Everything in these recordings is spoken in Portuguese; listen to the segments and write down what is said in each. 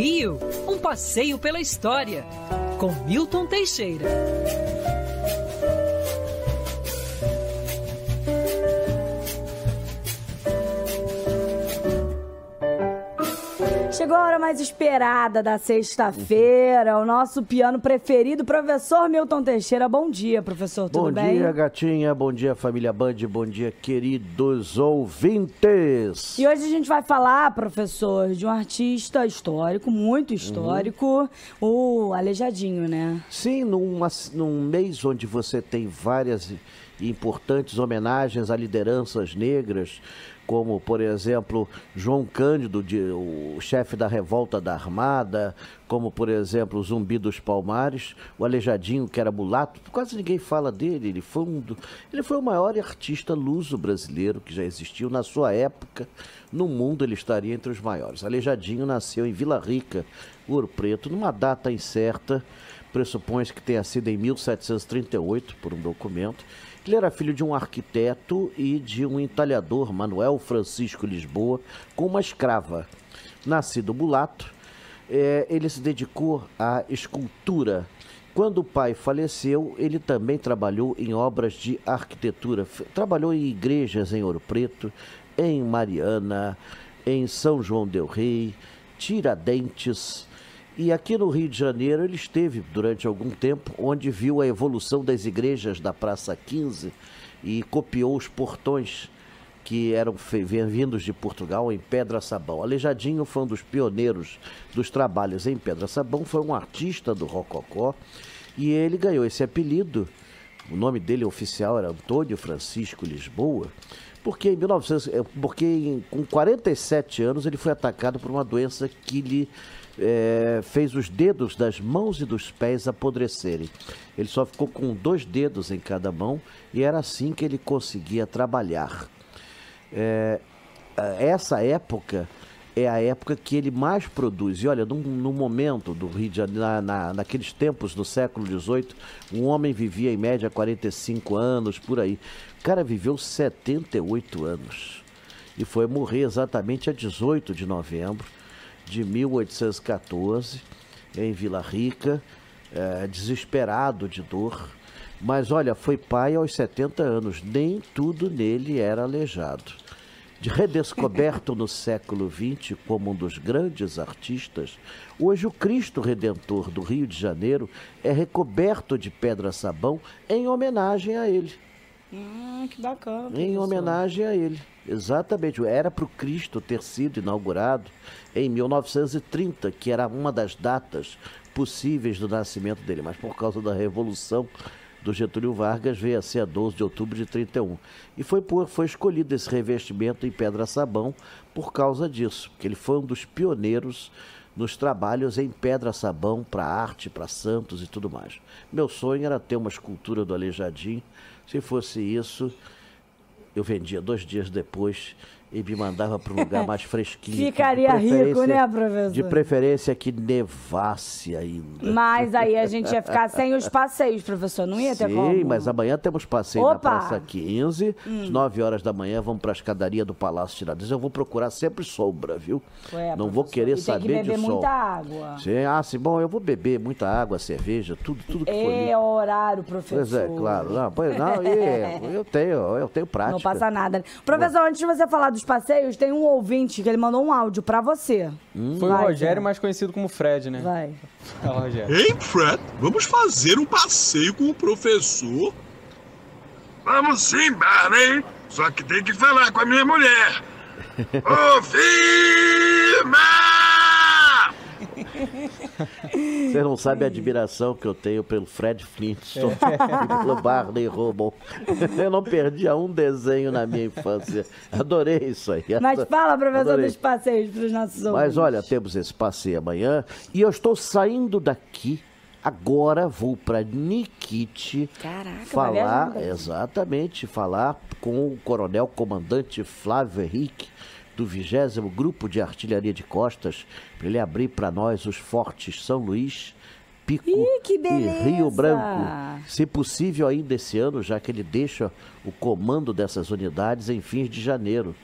Rio, um passeio pela história, com Milton Teixeira. Chegou a hora mais esperada da sexta-feira, o nosso piano preferido, professor Milton Teixeira. Bom dia, professor, tudo bom bem? Bom dia, gatinha, bom dia, família Band, bom dia, queridos ouvintes. E hoje a gente vai falar, professor, de um artista histórico, muito histórico, uhum. o Aleijadinho, né? Sim, numa, num mês onde você tem várias importantes homenagens a lideranças negras, como, por exemplo, João Cândido, de, o chefe da revolta da Armada, como, por exemplo, Zumbi dos Palmares, o Aleijadinho, que era mulato, quase ninguém fala dele, ele foi, um, ele foi o maior artista luso brasileiro que já existiu na sua época, no mundo ele estaria entre os maiores. Aleijadinho nasceu em Vila Rica, Ouro Preto, numa data incerta, pressupõe-se que tenha sido em 1738, por um documento, ele era filho de um arquiteto e de um entalhador, Manuel Francisco Lisboa, com uma escrava. Nascido mulato, é, ele se dedicou à escultura. Quando o pai faleceu, ele também trabalhou em obras de arquitetura. Trabalhou em igrejas em Ouro Preto, em Mariana, em São João del Rei, Tiradentes, e aqui no Rio de Janeiro ele esteve durante algum tempo, onde viu a evolução das igrejas da Praça 15 e copiou os portões que eram vindos de Portugal em Pedra Sabão. Aleijadinho foi um dos pioneiros dos trabalhos em Pedra Sabão, foi um artista do Rococó e ele ganhou esse apelido. O nome dele oficial era Antônio Francisco Lisboa, porque em 1900, eh, porque com 47 anos ele foi atacado por uma doença que lhe é, fez os dedos das mãos e dos pés apodrecerem. Ele só ficou com dois dedos em cada mão e era assim que ele conseguia trabalhar. É, essa época é a época que ele mais produz. E olha, no, no momento do Rio de Janeiro, na, na, naqueles tempos do século XVIII, um homem vivia em média 45 anos, por aí. O cara viveu 78 anos e foi morrer exatamente a 18 de novembro de 1814, em Vila Rica, é, desesperado de dor. Mas olha, foi pai aos 70 anos, nem tudo nele era aleijado. De redescoberto no século XX como um dos grandes artistas, hoje o Cristo Redentor do Rio de Janeiro é recoberto de pedra-sabão em homenagem a ele. Ah, que bacana. Professor. Em homenagem a ele. Exatamente. Era para o Cristo ter sido inaugurado em 1930, que era uma das datas possíveis do nascimento dele, mas por causa da Revolução do Getúlio Vargas veio a ser a 12 de outubro de 31. E foi, por, foi escolhido esse revestimento em pedra-sabão por causa disso, porque ele foi um dos pioneiros nos trabalhos em pedra-sabão para arte, para santos e tudo mais. Meu sonho era ter uma escultura do Aleijadinho. Se fosse isso, eu vendia dois dias depois e me mandava para um lugar mais fresquinho. Ficaria rico, né, professor? De preferência que nevasse ainda. Mas aí a gente ia ficar sem os passeios, professor, não ia ter Sim, como? Sim, mas amanhã temos passeio Opa! na Praça 15, hum. às 9 horas da manhã vamos para a escadaria do Palácio Tiradentes. Eu vou procurar sempre sombra, viu? Ué, não vou querer e saber tem que beber de sol. muita água. Sim, ah, sim, bom, eu vou beber muita água, cerveja, tudo, tudo que for. É horário, professor. Pois é, claro. Não, pois não, e, eu tenho, eu tenho prática. Não passa nada. Professor, antes de você falar dos passeios, tem um ouvinte que ele mandou um áudio pra você. Hum. Foi Vai, o Rogério, cara. mais conhecido como Fred, né? Vai. Fala, Rogério. Ei, Fred, vamos fazer um passeio com o professor? Vamos sim, Barney. Só que tem que falar com a minha mulher. Ô, firma! Você não sabe a admiração que eu tenho pelo Fred Flintstone e pelo Barney Rubble. Eu não perdia um desenho na minha infância. Adorei isso aí. Mas fala, professor, Adorei. dos passeios para os nossos ouvintes. Mas olha, temos esse passeio amanhã e eu estou saindo daqui. Agora vou para Nikit Caraca, falar, exatamente, falar com o coronel comandante Flávio Henrique do 20 Grupo de Artilharia de Costas, para ele abrir para nós os fortes São Luís, Pico Ih, e! Rio Branco. Se possível ainda esse ano, já que ele deixa o comando dessas unidades em fins de janeiro.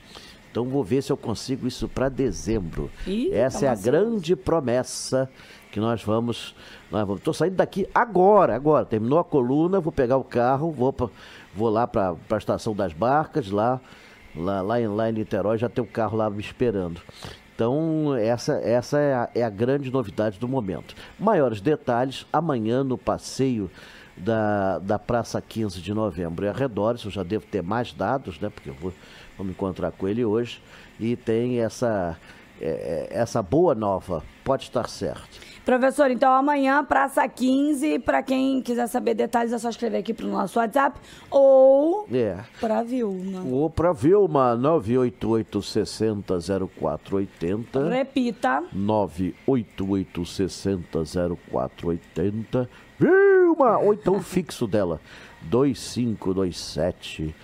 Então vou ver se eu consigo isso para dezembro. Ih, Essa tá é a grande promessa que nós vamos. Nós vamos. Tô saindo daqui agora, agora. Terminou a coluna, vou pegar o carro, vou, pra, vou lá para a estação das barcas, lá, lá, lá, em, lá em Niterói, já tem o carro lá esperando. Então, essa, essa é, a, é a grande novidade do momento. Maiores detalhes amanhã no passeio da, da Praça 15 de Novembro e arredores. Eu já devo ter mais dados, né? Porque eu vou, vou me encontrar com ele hoje. E tem essa, é, é, essa boa nova. Pode estar certo. Professor, então amanhã, Praça 15, para quem quiser saber detalhes, é só escrever aqui pro nosso WhatsApp ou É. pra Vilma. Ou para Vilma, 988 60 0480. Repita. 988 60 0480. Vilma! Ou então o fixo dela, 2527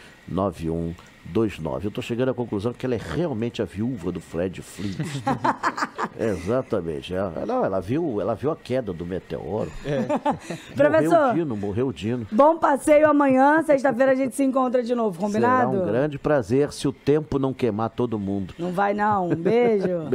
9129. Eu tô chegando à conclusão que ela é realmente a viúva do Fred Flintstone. Exatamente. Ela, não, ela, viu, ela viu a queda do meteoro. Morreu Professor. o Dino, morreu o Dino. Bom passeio amanhã. Sexta-feira a gente se encontra de novo, combinado? Será um grande prazer se o tempo não queimar todo mundo. Não vai não. Um beijo.